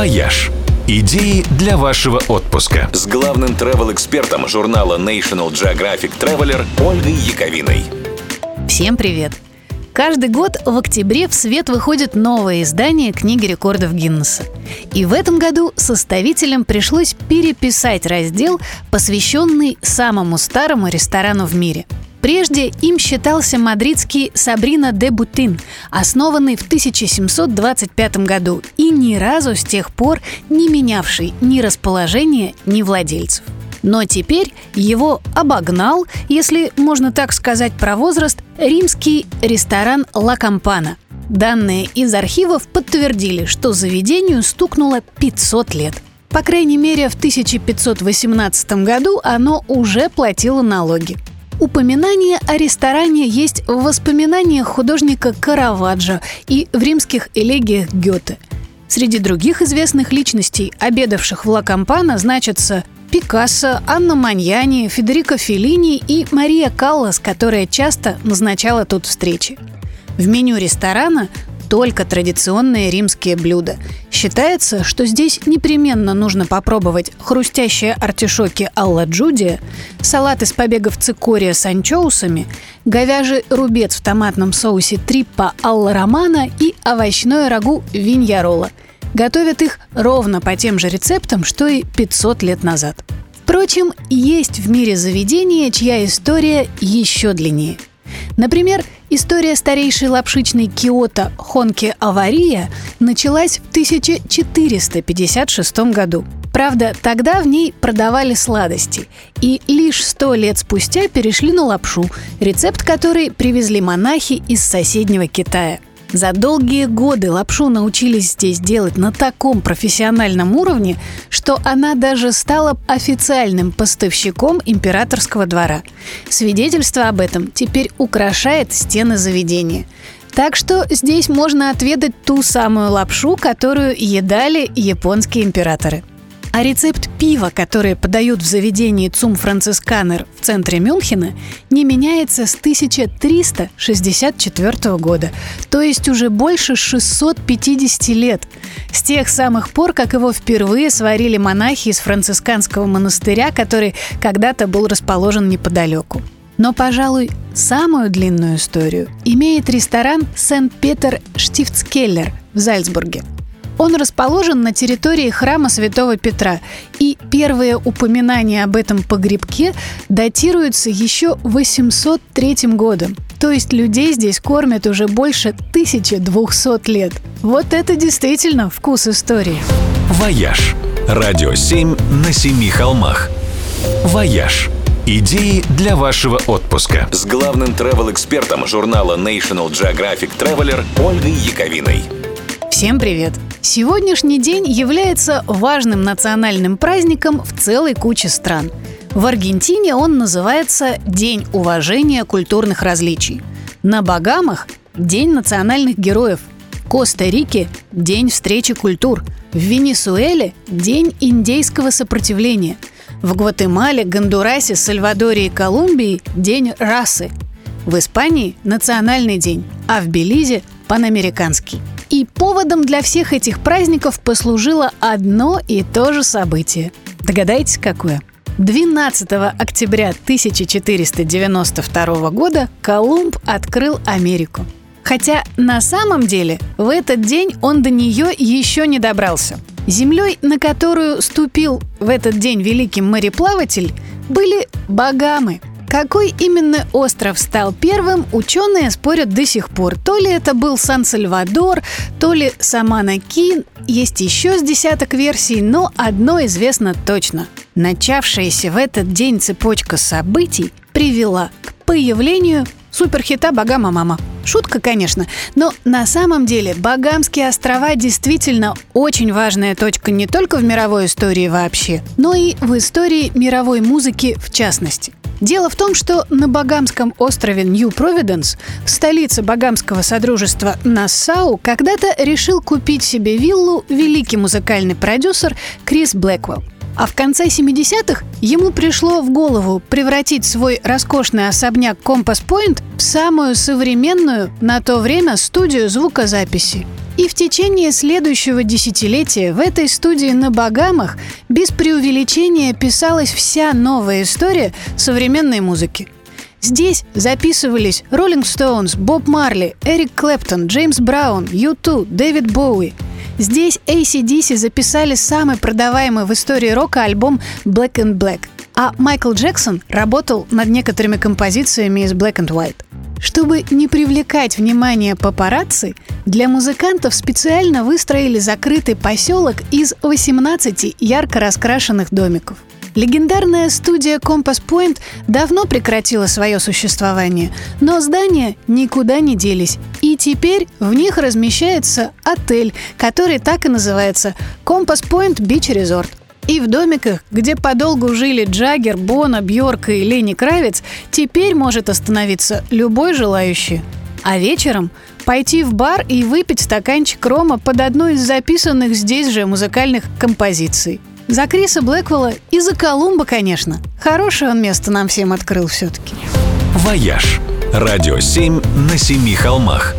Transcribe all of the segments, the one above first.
«Вояж». Идеи для вашего отпуска. С главным travel-экспертом журнала National Geographic Traveler Ольгой Яковиной. Всем привет! Каждый год в октябре в свет выходит новое издание книги рекордов Гиннесса. И в этом году составителям пришлось переписать раздел, посвященный самому старому ресторану в мире – Прежде им считался мадридский Собрино де Ботин, основанный в 1725 году и ни разу с тех пор не менявший ни расположение, ни владельцев. Но теперь его обогнал, если можно так сказать про возраст, римский ресторан «Ла Кампана». Данные из архивов подтвердили, что заведению стукнуло 500 лет. По крайней мере, в 1518 году оно уже платило налоги. Упоминание о ресторане есть в воспоминаниях художника Караваджо и в римских элегиях Гёте. Среди других известных личностей, обедавших в Ла Кампана, значатся Пикассо, Анна Маньяни, Федерико Феллини и Мария Каллас, которая часто назначала тут встречи. В меню ресторана только традиционные римские блюда. Считается, что здесь непременно нужно попробовать хрустящие артишоки алла джудия, салат из побегов цикория с анчоусами, говяжий рубец в томатном соусе триппа алла романа и овощное рагу виньярола. Готовят их ровно по тем же рецептам, что и 500 лет назад. Впрочем, есть в мире заведения, чья история еще длиннее – Например, история старейшей лапшичной Киото Хонки Авария началась в 1456 году. Правда, тогда в ней продавали сладости, и лишь сто лет спустя перешли на лапшу, рецепт которой привезли монахи из соседнего Китая – за долгие годы лапшу научились здесь делать на таком профессиональном уровне, что она даже стала официальным поставщиком императорского двора. Свидетельство об этом теперь украшает стены заведения. Так что здесь можно отведать ту самую лапшу, которую едали японские императоры. А рецепт пива, который подают в заведении ЦУМ Францисканер в центре Мюнхена, не меняется с 1364 года, то есть уже больше 650 лет. С тех самых пор, как его впервые сварили монахи из францисканского монастыря, который когда-то был расположен неподалеку. Но, пожалуй, самую длинную историю имеет ресторан Сент-Петер Штифтскеллер в Зальцбурге – он расположен на территории храма Святого Петра, и первые упоминания об этом погребке датируются еще 803 годом. То есть людей здесь кормят уже больше 1200 лет. Вот это действительно вкус истории. «Вояж» – радио 7 на семи холмах. «Вояж» Идеи для вашего отпуска с главным travel-экспертом журнала National Geographic Traveler Ольгой Яковиной. Всем привет! Сегодняшний день является важным национальным праздником в целой куче стран. В Аргентине он называется День уважения культурных различий. На Багамах – День национальных героев. В Коста-Рике – День встречи культур. В Венесуэле – День индейского сопротивления. В Гватемале, Гондурасе, Сальвадоре и Колумбии – День расы. В Испании – Национальный день, а в Белизе – Панамериканский. И поводом для всех этих праздников послужило одно и то же событие. Догадайтесь, какое? 12 октября 1492 года Колумб открыл Америку. Хотя на самом деле в этот день он до нее еще не добрался. Землей, на которую ступил в этот день великий мореплаватель, были Багамы – какой именно остров стал первым, ученые спорят до сих пор. То ли это был Сан-Сальвадор, то ли Самана-Кин. Есть еще с десяток версий, но одно известно точно. Начавшаяся в этот день цепочка событий привела к появлению суперхита «Багама мама». Шутка, конечно, но на самом деле Багамские острова действительно очень важная точка не только в мировой истории вообще, но и в истории мировой музыки в частности. Дело в том, что на Багамском острове Нью-Провиденс, столице Багамского содружества Нассау, когда-то решил купить себе виллу великий музыкальный продюсер Крис Блэквелл. А в конце 70-х ему пришло в голову превратить свой роскошный особняк Компас Point в самую современную на то время студию звукозаписи. И в течение следующего десятилетия в этой студии на Багамах без преувеличения писалась вся новая история современной музыки. Здесь записывались Роллинг Стоунс, Боб Марли, Эрик Клэптон, Джеймс Браун, Ю2, Дэвид Боуи. Здесь ACDC записали самый продаваемый в истории рока альбом Black and Black, а Майкл Джексон работал над некоторыми композициями из Black and White. Чтобы не привлекать внимание папарацци, для музыкантов специально выстроили закрытый поселок из 18 ярко раскрашенных домиков. Легендарная студия Compass Point давно прекратила свое существование, но здания никуда не делись. И теперь в них размещается отель, который так и называется Compass Point Beach Resort. И в домиках, где подолгу жили Джаггер, Бона, Бьорка и Лени Кравец, теперь может остановиться любой желающий. А вечером пойти в бар и выпить стаканчик рома под одну из записанных здесь же музыкальных композиций. За Криса Блэквелла и за Колумба, конечно. Хорошее он место нам всем открыл все-таки. «Вояж» – радио 7 на семи холмах.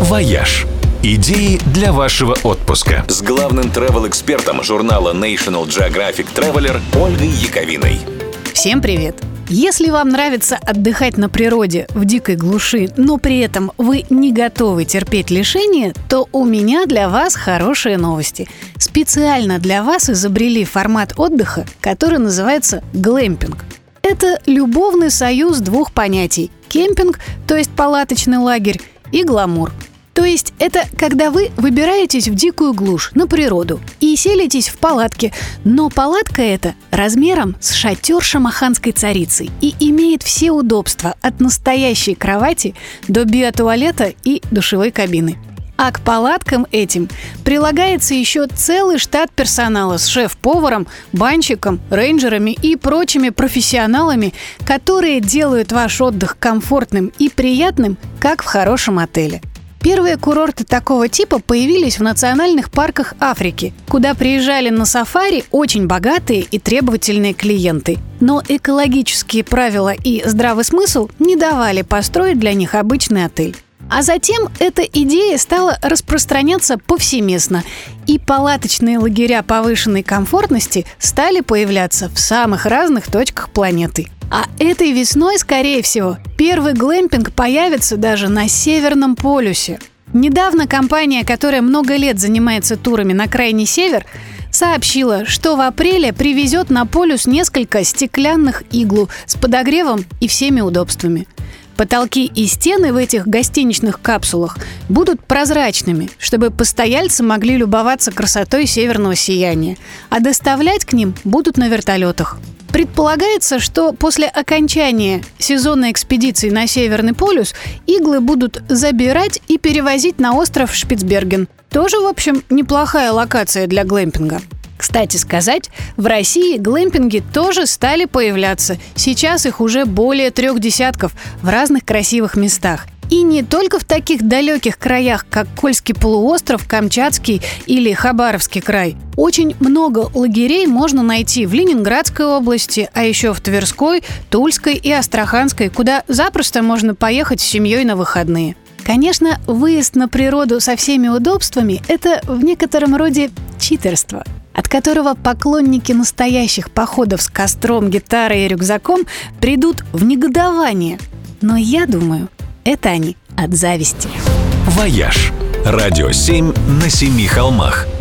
«Вояж» Идеи для вашего отпуска с главным travel-экспертом журнала National Geographic Traveler Ольгой Яковиной. Всем привет! Если вам нравится отдыхать на природе в дикой глуши, но при этом вы не готовы терпеть лишения, то у меня для вас хорошие новости. Специально для вас изобрели формат отдыха, который называется глэмпинг. Это любовный союз двух понятий – кемпинг, то есть палаточный лагерь, и гламур – то есть это когда вы выбираетесь в дикую глушь, на природу, и селитесь в палатке, но палатка эта размером с шатер шамаханской царицы и имеет все удобства от настоящей кровати до биотуалета и душевой кабины. А к палаткам этим прилагается еще целый штат персонала с шеф-поваром, банщиком, рейнджерами и прочими профессионалами, которые делают ваш отдых комфортным и приятным, как в хорошем отеле. Первые курорты такого типа появились в национальных парках Африки, куда приезжали на сафари очень богатые и требовательные клиенты. Но экологические правила и здравый смысл не давали построить для них обычный отель. А затем эта идея стала распространяться повсеместно, и палаточные лагеря повышенной комфортности стали появляться в самых разных точках планеты – а этой весной, скорее всего, первый глэмпинг появится даже на Северном полюсе. Недавно компания, которая много лет занимается турами на крайний север, сообщила, что в апреле привезет на полюс несколько стеклянных иглу с подогревом и всеми удобствами. Потолки и стены в этих гостиничных капсулах будут прозрачными, чтобы постояльцы могли любоваться красотой северного сияния, а доставлять к ним будут на вертолетах. Предполагается, что после окончания сезонной экспедиции на Северный полюс иглы будут забирать и перевозить на остров Шпицберген. Тоже, в общем, неплохая локация для глэмпинга. Кстати сказать, в России глэмпинги тоже стали появляться. Сейчас их уже более трех десятков в разных красивых местах. И не только в таких далеких краях, как Кольский полуостров, Камчатский или Хабаровский край. Очень много лагерей можно найти в Ленинградской области, а еще в Тверской, Тульской и Астраханской, куда запросто можно поехать с семьей на выходные. Конечно, выезд на природу со всеми удобствами – это в некотором роде читерство, от которого поклонники настоящих походов с костром, гитарой и рюкзаком придут в негодование. Но я думаю, это они от зависти. «Вояж» – радио 7 на семи холмах –